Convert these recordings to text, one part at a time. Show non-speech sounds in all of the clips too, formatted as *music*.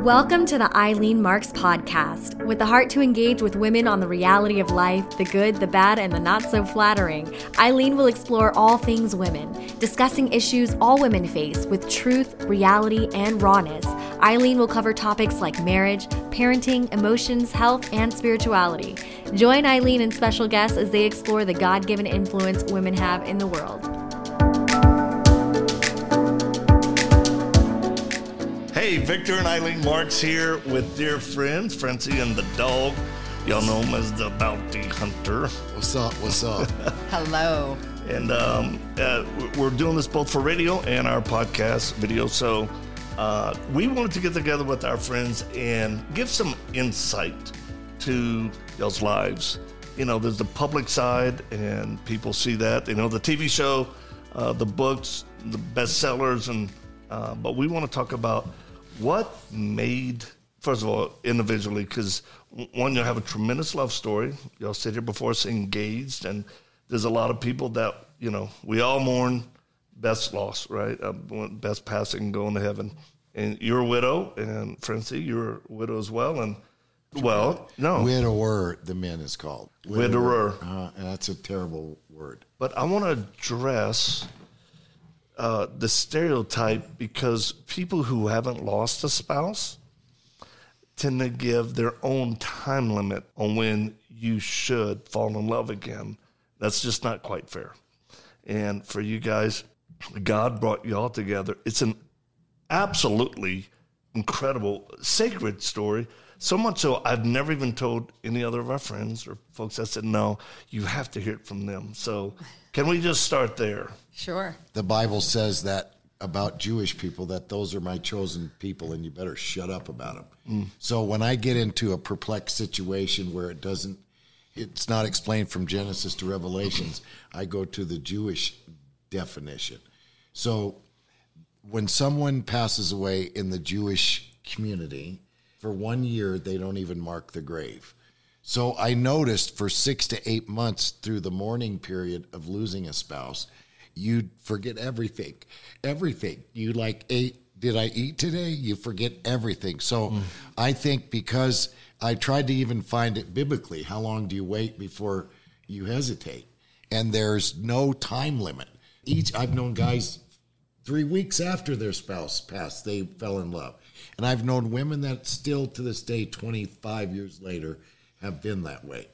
Welcome to the Eileen Marks podcast. With the heart to engage with women on the reality of life, the good, the bad, and the not so flattering, Eileen will explore all things women, discussing issues all women face with truth, reality, and rawness. Eileen will cover topics like marriage, parenting, emotions, health, and spirituality. Join Eileen and special guests as they explore the God given influence women have in the world. Hey, Victor and Eileen Marks here with dear friends, Francie and the dog. Y'all know him as the bounty hunter. What's up? What's up? *laughs* Hello. And um, uh, we're doing this both for radio and our podcast video. So uh, we wanted to get together with our friends and give some insight to y'all's lives. You know, there's the public side, and people see that. They know the TV show, uh, the books, the bestsellers, and uh, but we want to talk about what made first of all individually because one you have a tremendous love story. Y'all sit here before us engaged and there's a lot of people that you know we all mourn Beth's loss right? Uh, Beth's passing going to heaven. And you're a widow and Francie you're a widow as well and well no. Widower the man is called. Widower, widower. Uh, and that's a terrible word. But i want to address uh, the stereotype because people who haven't lost a spouse tend to give their own time limit on when you should fall in love again. That's just not quite fair. And for you guys, God brought you all together. It's an absolutely incredible, sacred story. So much so, I've never even told any other of our friends or folks. I said, no, you have to hear it from them. So, can we just start there? Sure. The Bible says that about Jewish people that those are my chosen people and you better shut up about them. Mm. So when I get into a perplexed situation where it doesn't it's not explained from Genesis to Revelations, I go to the Jewish definition. So when someone passes away in the Jewish community, for 1 year they don't even mark the grave. So I noticed for 6 to 8 months through the mourning period of losing a spouse, you forget everything. Everything. You like ate did I eat today? You forget everything. So mm. I think because I tried to even find it biblically, how long do you wait before you hesitate? And there's no time limit. Each I've known guys 3 weeks after their spouse passed, they fell in love. And I've known women that still to this day 25 years later have been that way.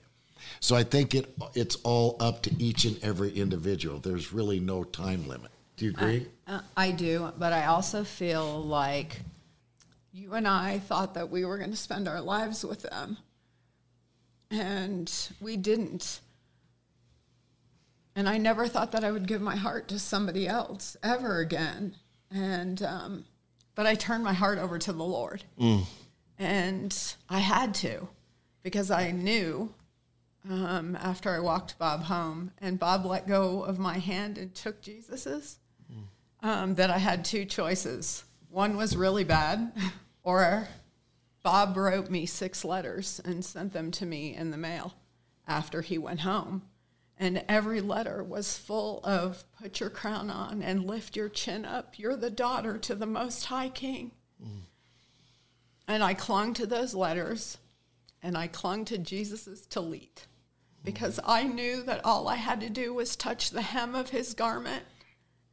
So I think it it's all up to each and every individual. There's really no time limit. Do you agree? Uh, I do, but I also feel like you and I thought that we were going to spend our lives with them, and we didn't. And I never thought that I would give my heart to somebody else ever again. And um, but I turned my heart over to the Lord, mm. and I had to because I knew um, after I walked Bob home, and Bob let go of my hand and took Jesus's, um, that I had two choices. One was really bad, *laughs* or Bob wrote me six letters and sent them to me in the mail after he went home. And every letter was full of put your crown on and lift your chin up. You're the daughter to the Most High King. Mm. And I clung to those letters and I clung to Jesus's tallit because I knew that all I had to do was touch the hem of his garment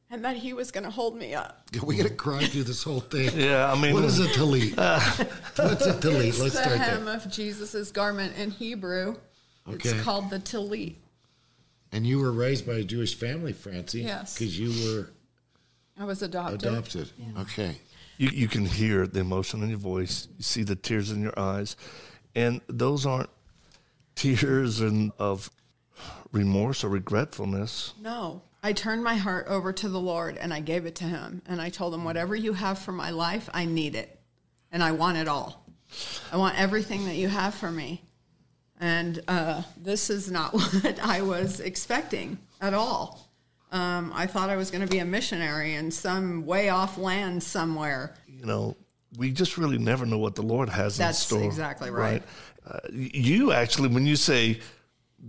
and that he was going to hold me up. Are we going to cry through this whole thing? *laughs* Yeah, I mean, what is a tallit? Uh, *laughs* What's a tallit? It's Let's the start hem there. of Jesus's garment in Hebrew. Okay. It's called the tallit. And you were raised by a Jewish family, Francie. Yes. Because you were. I was adopted. Adopted. Yeah. Okay. You you can hear the emotion in your voice. You see the tears in your eyes, and those aren't tears and of remorse or regretfulness. No. I turned my heart over to the Lord and I gave it to him and I told him whatever you have for my life, I need it. And I want it all. I want everything that you have for me. And uh, this is not *laughs* what I was expecting at all. Um, I thought I was going to be a missionary in some way off land somewhere. You know, we just really never know what the Lord has That's in store. That's exactly right. right? Uh, you actually, when you say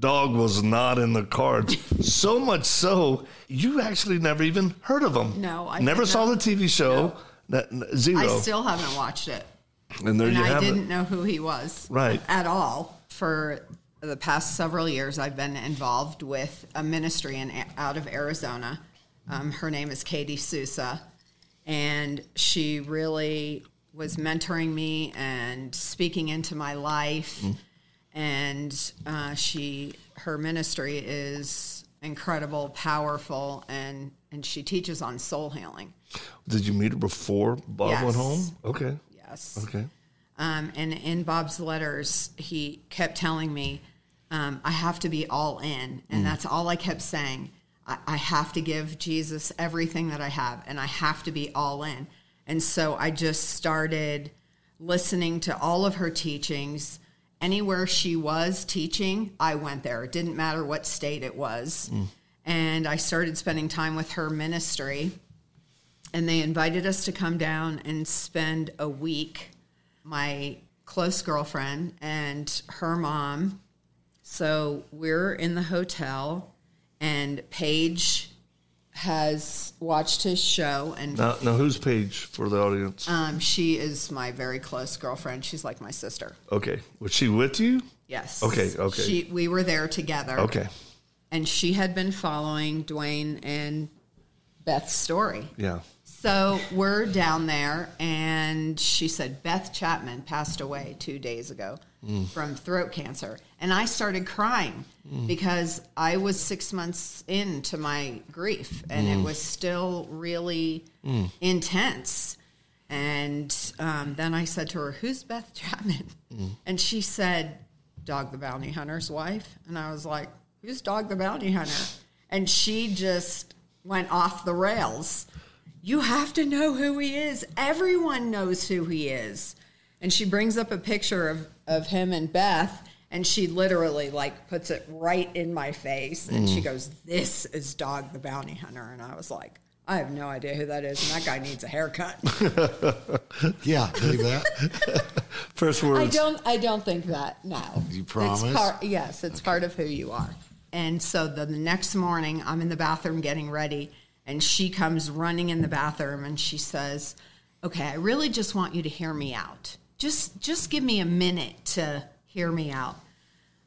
dog was not in the cards, *laughs* so much so you actually never even heard of him. No, I never saw the TV show. No. That, zero. I still haven't watched it. And there and you I have didn't it. know who he was Right. at all. For the past several years, I've been involved with a ministry in out of Arizona. Um, her name is Katie Souza, and she really was mentoring me and speaking into my life. Mm. And uh, she, her ministry is incredible, powerful, and and she teaches on soul healing. Did you meet her before Bob went home? Okay. Yes. Okay. Um, and in Bob's letters, he kept telling me, um, I have to be all in. And that's all I kept saying. I, I have to give Jesus everything that I have, and I have to be all in. And so I just started listening to all of her teachings. Anywhere she was teaching, I went there. It didn't matter what state it was. And I started spending time with her ministry and they invited us to come down and spend a week. My close girlfriend and her mom. So we're in the hotel, and Paige has watched his show, and Now, now who's Paige for the audience? um, she is my very close girlfriend. She's like my sister. okay. Was she with you? Yes. Okay, okay. She, we were there together. Okay. And she had been following Duane and Beth's story. Yeah. So we're down there, and she said Beth Chapman passed away two days ago mm. from throat cancer. And I started crying mm. because I was six months into my grief, and it mm. was still really intense. And um, then I said to her, Who's Beth Chapman? And she said, Dog the Bounty Hunter's wife. And I was like, Who's Dog the Bounty Hunter? And she just went off the rails. You have to know who he is. Everyone knows who he is. And she brings up a picture of, of him and Beth, and she literally like puts it right in my face. And she mm. goes, This is Dog the Bounty Hunter. And I was like, I have no idea who that is, and that guy needs a haircut. *laughs* Yeah, believe that. *laughs* First words. I don't. I don't think that. No. You promise? It's part, yes, it's part of who you are. And so the, the next morning, I'm in the bathroom getting ready, and she comes running in the bathroom, and she says, "Okay, I really just want you to hear me out. Just, just give me a minute to hear me out."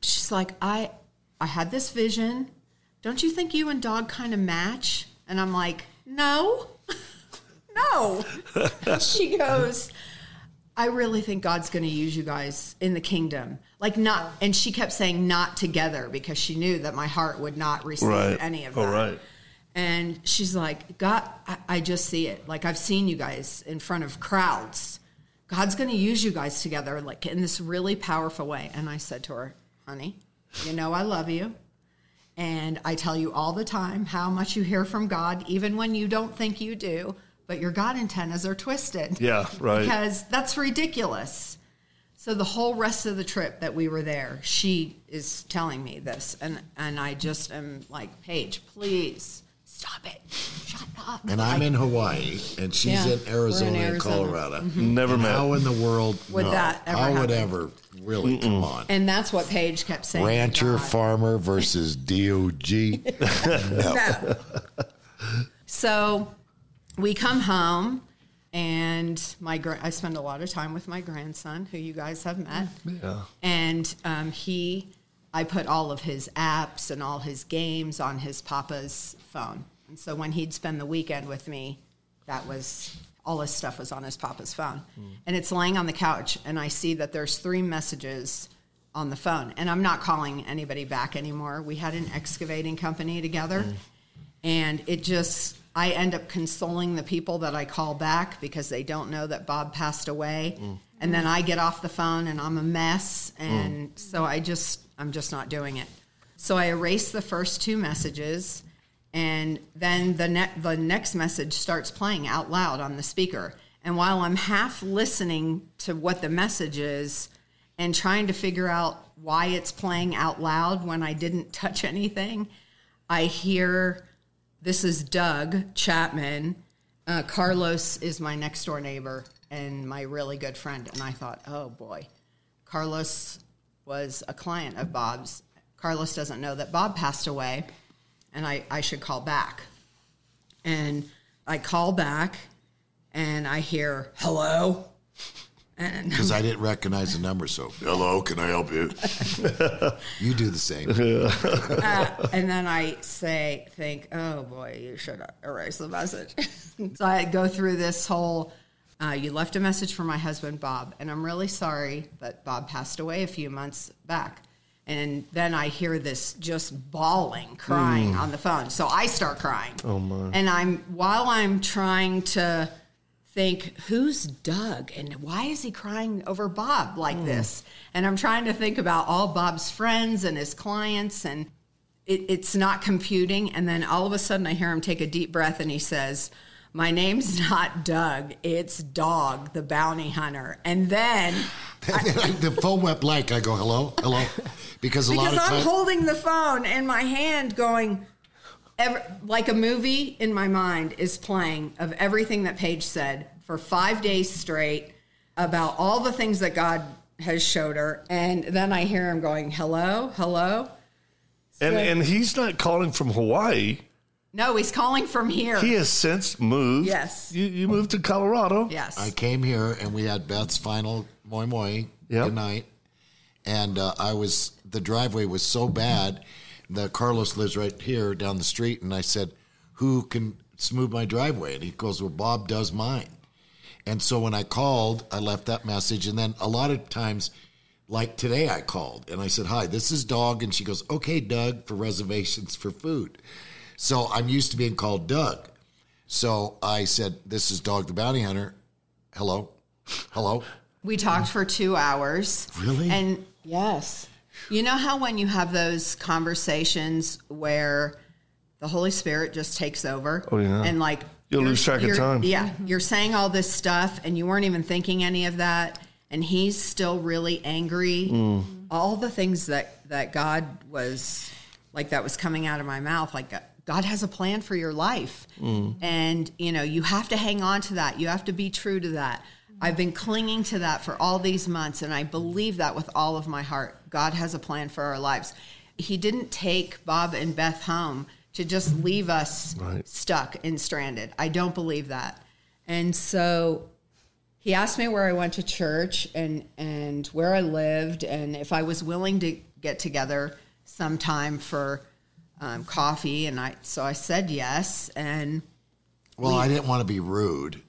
She's like, "I, I had this vision. Don't you think you and Dog kind of match?" And I'm like, "No." *laughs* No. *laughs* she goes, I really think God's going to use you guys in the kingdom. Like not, and she kept saying not together because she knew that my heart would not receive Right. any of oh, that. Oh, right. And she's like, God, I, I just see it. Like I've seen you guys in front of crowds. God's going to use you guys together, like in this really powerful way. And I said to her, honey, you know I love you. And I tell you all the time how much you hear from God, even when you don't think you do, but your God antennas are twisted. Yeah, right. *laughs* Because that's ridiculous. So the whole rest of the trip that we were there, she is telling me this, and and I just am like, Paige, please stop it, shut up. And I'm in Hawaii, and she's Yeah, in we're in Arizona, and Arizona. Mm-hmm. Colorado. Never And met. How in the world Would no. that ever How would ever really come on? and that's what Paige kept saying. Rancher farmer versus DOG. *laughs* no. *laughs* No. so we come home, and my gra- I spend a lot of time with my grandson, who you guys have met. Mm-hmm. Yeah. And um, he, I put all of his apps and all his games on his papa's phone. And so when he'd spend the weekend with me, that was all his stuff was on his papa's phone. Mm. And it's laying on the couch, and I see that there's three messages on the phone. And I'm not calling anybody back anymore. We had an excavating company together, mm. and it just, I end up consoling the people that I call back because they don't know that Bob passed away. Mm. And then I get off the phone and I'm a mess. Mm. And so I just, I'm just not doing it. So I erase the first two messages. And then the, ne- the next message starts playing out loud on the speaker. And while I'm half listening to what the message is and trying to figure out why it's playing out loud when I didn't *laughs* touch anything, I hear this is Doug Chapman. Uh, Carlos is my next door neighbor and my really good friend. And I thought, oh boy, Carlos was a client of Bob's. Carlos doesn't know that Bob passed away, and I, I should call back. And I call back, and I hear, hello. And Because I *laughs* didn't recognize the number, so hello, can I help you? *laughs* you do the same. *laughs* and then I say, think, oh boy, you should erase the message. so I go through this whole. Uh, you left a message for my husband Bob, and I'm really sorry, but Bob passed away a few months back. And then I hear this just bawling, crying on the phone. So I start crying. Oh my! And I'm while I'm trying to think who's Doug and why is he crying over Bob like hmm. this? And I'm trying to think about all Bob's friends and his clients, and it, it's not computing. And then all of a sudden, I hear him take a deep breath and he says, My name's *laughs* not Doug, it's Dog, the bounty hunter. And then *laughs* the phone went blank. I go, hello, hello, because a lot because of I'm times. holding the phone in my hand going, ever, like a movie in my mind is playing of everything that Paige said for five days straight about all the things that God has showed her. And then I hear him going, hello, hello. And So- and he's not calling from Hawaii. No, he's calling from here. He has since moved. Yes. You you moved to Colorado. yes. I came here and we had Beth's final moi moi Yep. good night, and uh, I was the driveway was so bad. The Carlos lives right here down the street, and I said, "Who can smooth my driveway?" And he goes, "Well, Bob does mine." And so when I called, I left that message, and then a lot of times. Like today, I called and I said, Hi, this is Dog. And she goes, Okay, Doug, for reservations for food. So I'm used to being called Doug. So I said, This is Dog the Bounty Hunter. Hello. Hello. We talked for two hours. Really? And yes. You know how when you have those conversations where the Holy Spirit just takes over? Oh, yeah. And like, You'll you're- lose track of time. Yeah. You're saying all this stuff and you weren't even thinking any of that. And he's still really angry. Mm. All the things that, that God was like, that was coming out of my mouth, like, God has a plan for your life. Mm. And, you know, you have to hang on to that. You have to be true to that. I've been clinging to that for all these months, and I believe that with all of my heart. God has a plan for our lives. He didn't take Bob and Beth home to just leave us Right. stuck and stranded. I don't believe that. And so he asked me where I went to church and and where I lived and if I was willing to get together sometime for um, coffee and I so I said yes and Well, I didn't want to be rude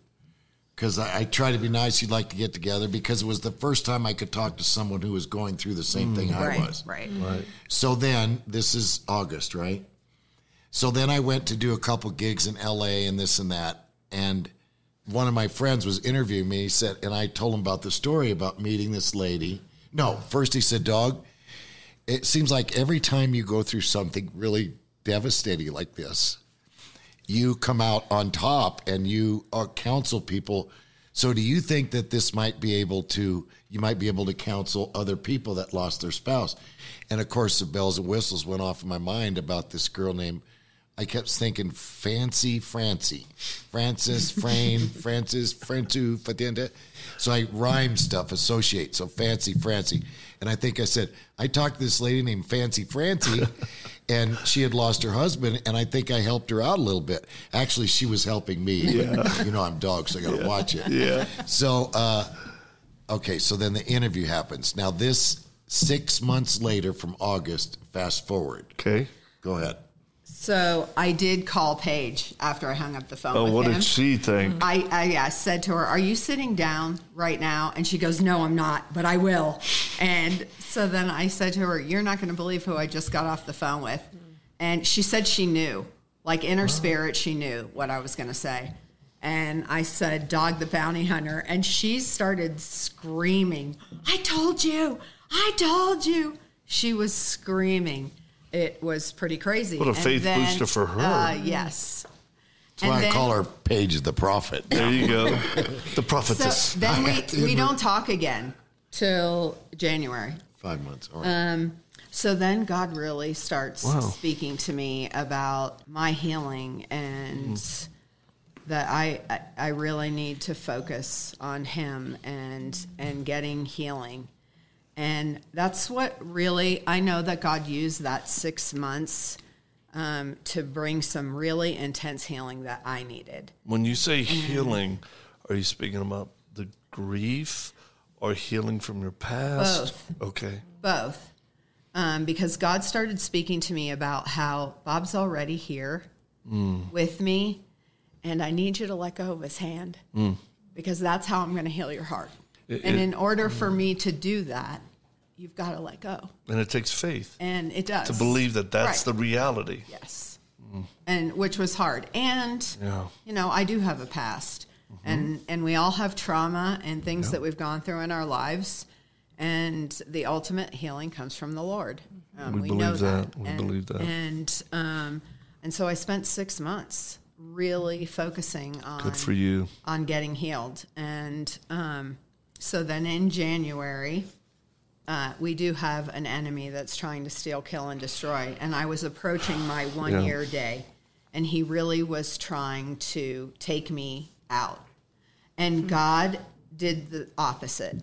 because I, I try to be nice. You'd like to get together because it was the first time I could talk to someone who was going through the same mm. thing I was. right Right. So then, this is August, right? So then I went to do a couple gigs in LA and this and that. And one of my friends was interviewing me. He said, and I told him about the story about meeting this lady. No, first he said, Dog, it seems like every time you go through something really devastating like this, you come out on top and you uh, counsel people. So, do you think that this might be able to, you might be able to counsel other people that lost their spouse? And of course, the bells and whistles went off in my mind about this girl named, I kept thinking Fancy Francie, Francis, *laughs* Frame, Francis, Frentu, Fatenda. So I rhyme stuff, associate. So Fancy Francie. And I think I said, I talked to this lady named Fancy Francie, *laughs* and she had lost her husband, and I think I helped her out a little bit. Actually, she was helping me. but *laughs* You know, I'm dog, so I got to watch it. Yeah. So, uh, okay, so then the interview happens. Now, this six months later from August, fast forward. Okay. Go ahead. So I did call Paige after I hung up the phone Oh, with what him did she think? I, I yeah, said to her, Are you sitting down right now? And she goes, No, I'm not, but I will. And so then I said to her, You're not going to believe who I just got off the phone with. And she said she knew, like in her spirit, she knew what I was going to say. And I said, Dog the bounty hunter. And she started screaming, I told you, I told you. She was screaming. It was pretty crazy. What a And faith booster for her. Uh, yes. That's why And I call her Paige the Prophet. There you go. *laughs* The prophetess. So then I had to we, *laughs* we don't talk again till January. Five months. All right. So then God really starts Wow. speaking to me about my healing and that I, I I really need to focus on him and and getting healing. And that's what really I know that God used that six months um, to bring some really intense healing that I needed. when you say healing, are you speaking about the grief or healing from your past? Both. Okay. both um, because god started speaking to me about how bob's already here with me and i need you to let go of his hand because that's how i'm going to heal your heart It- and it- in order for me to do that you've got to let go And it takes faith and it does to believe that that's Right. the reality. yes and which was hard and Yeah. you know i do have a past and and we all have trauma and things that we've gone through in our lives and the ultimate healing comes from the lord um, We know believe that. We and, believe that. and um, and so i spent six months really focusing on Good for you. on getting healed. And um, so then in January, uh, we do have an enemy that's trying to steal, kill, and destroy. And I was approaching my one Yeah. year day, and he really was trying to take me out. And God did the opposite.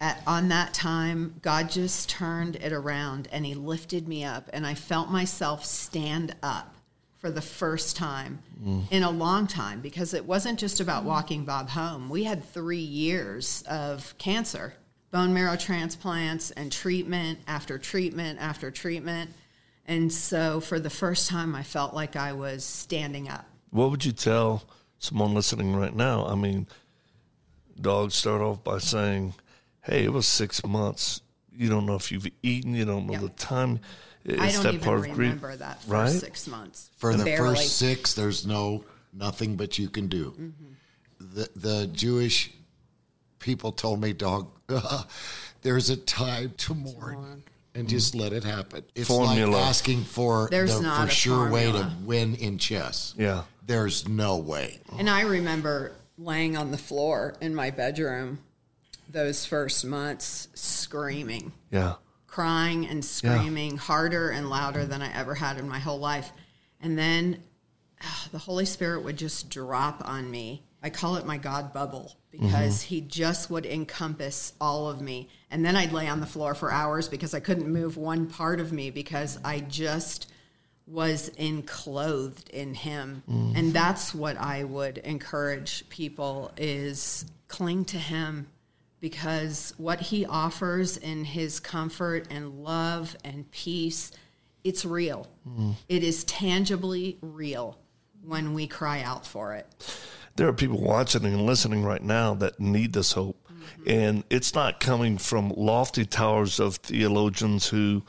At, on that time, God just turned it around and He lifted me up, and I felt myself stand up for the first time in a long time because it wasn't just about walking Bob home. We had three years of cancer, bone marrow transplants, and treatment after treatment after treatment. And so, for the first time, I felt like I was standing up. What would you tell someone listening right now? I mean, dogs start off by saying, "Hey, it was six months. You don't know if you've eaten. You don't know Yep. the time." It's I don't that even part of grief, remember that first right? six months. For the Barely. first six, there's no nothing but you can do. Mm-hmm. The the Jewish people told me, dog, *laughs* there's a time to mourn. And just let it happen. It's Formula. like asking for There's the not for a sure way to win in chess. Yeah. There's no way. And I remember laying on the floor in my bedroom those first months screaming, Yeah. Crying and screaming harder and louder than I ever had in my whole life. And then ah, the Holy Spirit would just drop on me. I call it my God bubble because he just would encompass all of me. And then I'd lay on the floor for hours because I couldn't move one part of me because I just was enclosed in him and that's what i would encourage people is cling to him because what he offers in his comfort and love and peace it's real mm-hmm. It is tangibly real when we cry out for it there are people watching and listening right now that need this hope. Mm-hmm. And it's not coming from lofty towers of theologians who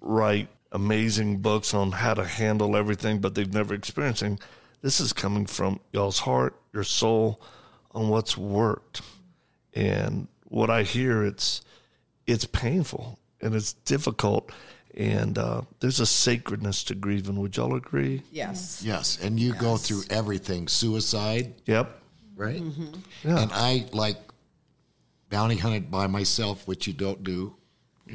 write amazing books on how to handle everything, but they've never experienced anything. This is coming from y'all's heart, your soul, on what's worked. And what I hear, it's it's painful and it's difficult. And uh, there's a sacredness to grieving. Would y'all agree? yes Yes. And you go through everything. Suicide, Yep. right? Mm-hmm. Yeah. And I like bounty hunted by myself, which you don't do. *clears throat*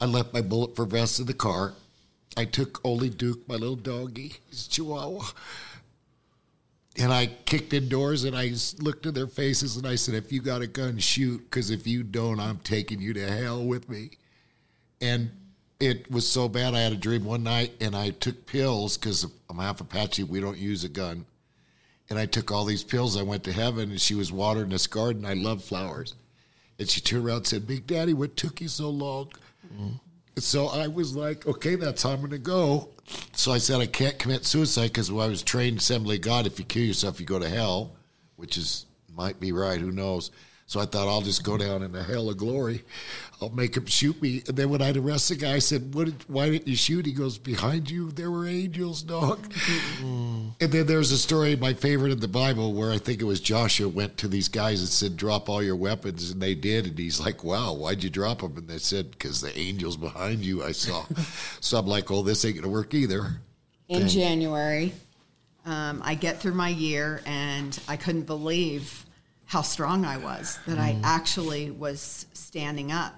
I left my bullet for vest in the car. I took Oli Duke, my little doggy, his chihuahua, and I kicked indoors and I looked in their faces and I said, If you got a gun, shoot, because if you don't, I'm taking you to hell with me. And it was so bad, I had a dream one night and I took pills because I'm half Apache, we don't use a gun and I took all these pills. I went to heaven, and she was watering this garden. I love flowers, and she turned around and said, "Big Daddy, what took you so long?" And so I was like, "Okay, that's how I'm going to go." So I said, "I can't commit suicide because when I was trained Assembly God, if you kill yourself, you go to hell," which is might be right. Who knows? So I thought I'll just go down in the hell of glory. I'll make him shoot me. And then when I'd arrest the guy, I said, "What? Did, why didn't you shoot?" He goes, "Behind you, there were angels, dog." And then there's a story, my favorite in the Bible, where I think it was Joshua went to these guys and said, "Drop all your weapons," and they did. And he's like, "Wow, why'd you drop them?" And they said, "Because the angels behind you, I saw." *laughs* so I'm like, "Oh, this ain't gonna work either." in January. Um, I get through my year and I couldn't believe how strong I was, that I actually was standing up.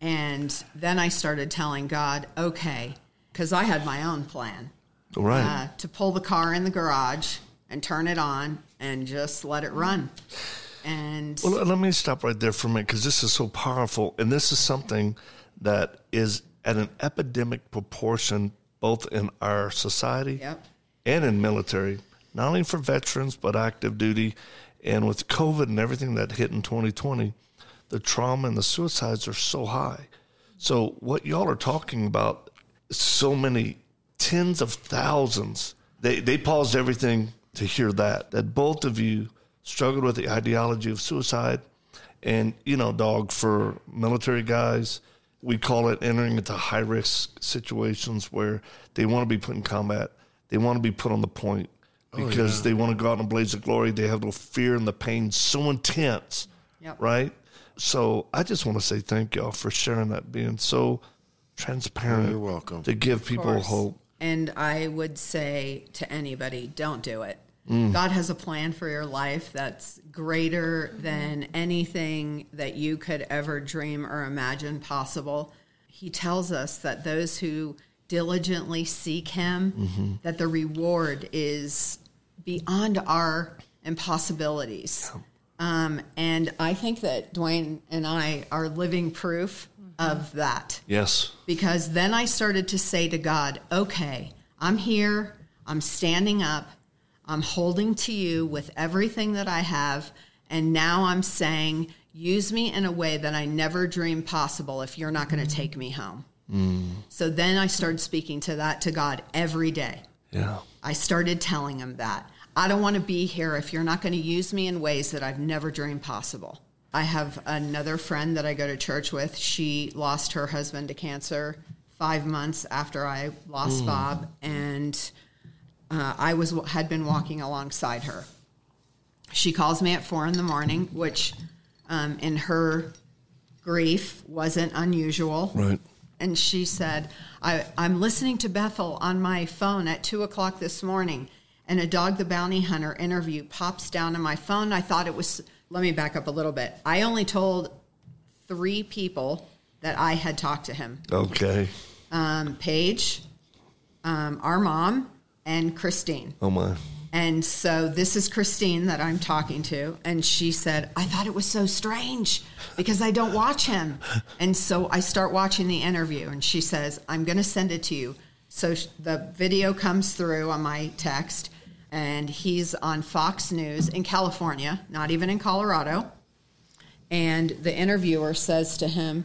And then I started telling God, okay, because I had my own plan All right. uh, to pull the car in the garage and turn it on and just let it run. And Well, let me stop right there for a minute because this is so powerful. And this is something that is at an epidemic proportion both in our society Yep. and in military, not only for veterans, but active duty And with COVID and everything that hit in 2020, the trauma and the suicides are so high. So what y'all are talking about, so many tens of thousands. They they paused everything to hear that. That both of you struggled with the ideology of suicide, and you know, dog for military guys, we call it entering into high risk situations where they want to be put in combat. They want to be put on the point because oh, yeah. they want to go out in a blaze of glory. They have the fear and the pain so intense, yep. right? So I just want to say thank y'all for sharing that, being so transparent. Oh, you're welcome. To give people hope. And I would say to anybody, don't do it. Mm. God has a plan for your life that's greater than anything that you could ever dream or imagine possible. He tells us that those who diligently seek him, mm-hmm. that the reward is beyond our impossibilities. Yeah. Um, and I think that Duane and I are living proof of that. Yes. Because then I started to say to God, okay, I'm here, I'm standing up, I'm holding to you with everything that I have, and now I'm saying, use me in a way that I never dreamed possible if you're not going to take me home. Mm. So then I started speaking to that to God every day. Yeah. I started telling him that. I don't want to be here if you're not going to use me in ways that I've never dreamed possible. I have another friend that I go to church with. She lost her husband to cancer five months after I lost mm. Bob, and uh, I was had been walking alongside her. She calls me at four in the morning, which um, in her grief wasn't unusual. Right. And she said, I, I'm listening to Bethel on my phone at two o'clock this morning, and a Dog the Bounty Hunter interview pops down on my phone. I thought it was let me back up a little bit. I only told three people that I had talked to him. Okay. Um, Paige, um, our mom, and Christine. Oh my. And so this is Christine that I'm talking to, and she said, "I thought it was so strange because I don't watch him." And so I start watching the interview, and she says, "I'm going to send it to you." So the video comes through on my text, and he's on Fox News in California, not even in Colorado. And the interviewer says to him,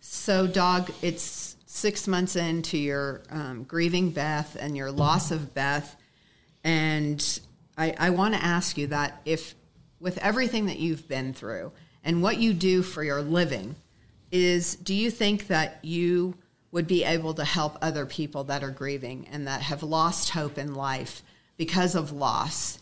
So, dog, it's six months into your um, grieving Beth and your loss of Beth. And I, I want to ask you that if, with everything that you've been through and what you do for your living, is do you think that you would be able to help other people that are grieving and that have lost hope in life? because of loss.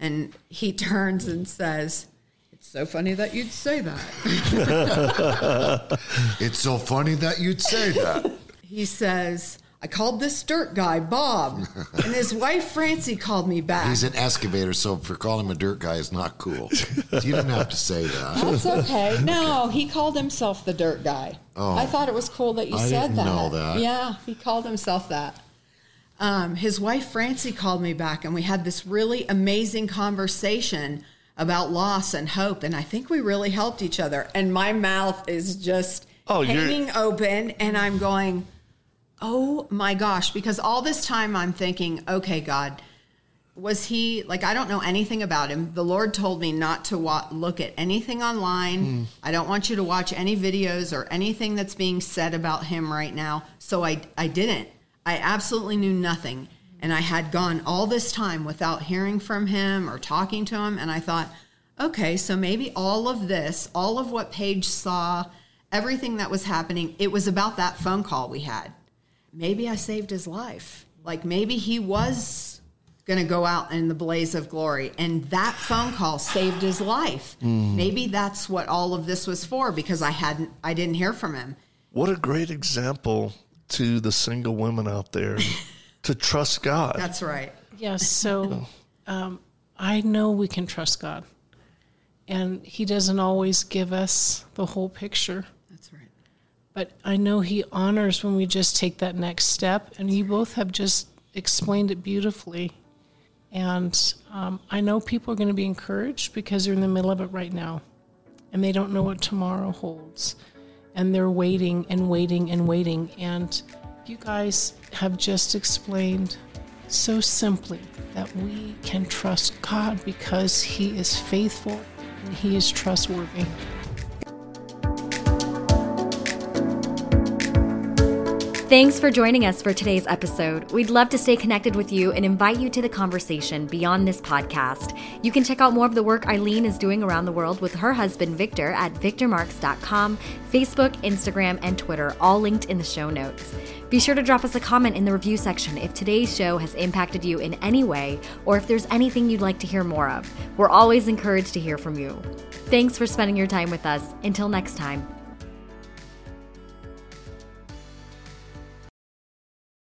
And he *laughs* turns and says, It's so funny that you'd say that. *laughs* it's so funny that you'd say that. *laughs* He says, I called this dirt guy Bob, *laughs* and his wife Francie called me back. He's an excavator, so for calling him a dirt guy is not cool. you didn't have to say that. That's *laughs* okay. No, he called himself the dirt guy. Oh, I thought it was cool that you I said that. Know that. Yeah, he called himself that um, his wife Francie called me back, and we had this really amazing conversation about loss and hope. And I think we really helped each other. And my mouth is just oh, hanging you're... open, and I'm going, "Oh my gosh!" Because all this time I'm thinking, "Okay, God." Was he like I don't know anything about him. The Lord told me not to wa- look at anything online. Mm. I don't want you to watch any videos or anything that's being said about him right now. So I I didn't. I absolutely knew nothing. And I had gone all this time without hearing from him or talking to him. And I thought, okay, so maybe all of this, all of what Paige saw, everything that was happening, it was about that phone call we had. Maybe I saved his life. Like maybe he was going to go out in the blaze of glory. And that phone call saved his life. Mm. Maybe that's what all of this was for because I hadn't, I didn't hear from him. What a great example to the single women out there *laughs* to trust God. That's right. Yes. So *laughs* um, I know we can trust God, and He doesn't always give us the whole picture. But I know He honors when we just take that next step, and you both have just explained it beautifully. And um, I know people are going to be encouraged because they're in the middle of it right now, and they don't know what tomorrow holds and they're waiting and waiting and waiting. And you guys have just explained so simply that we can trust God because He is faithful and He is trustworthy. Thanks for joining us for today's episode. We'd love to stay connected with you and invite you to the conversation beyond this podcast. You can check out more of the work Eileen is doing around the world with her husband Victor at victormarks.com, Facebook, Instagram, and Twitter, all linked in the show notes. Be sure to drop us a comment in the review section if today's show has impacted you in any way or if there's anything you'd like to hear more of. We're always encouraged to hear from you. Thanks for spending your time with us. Until next time.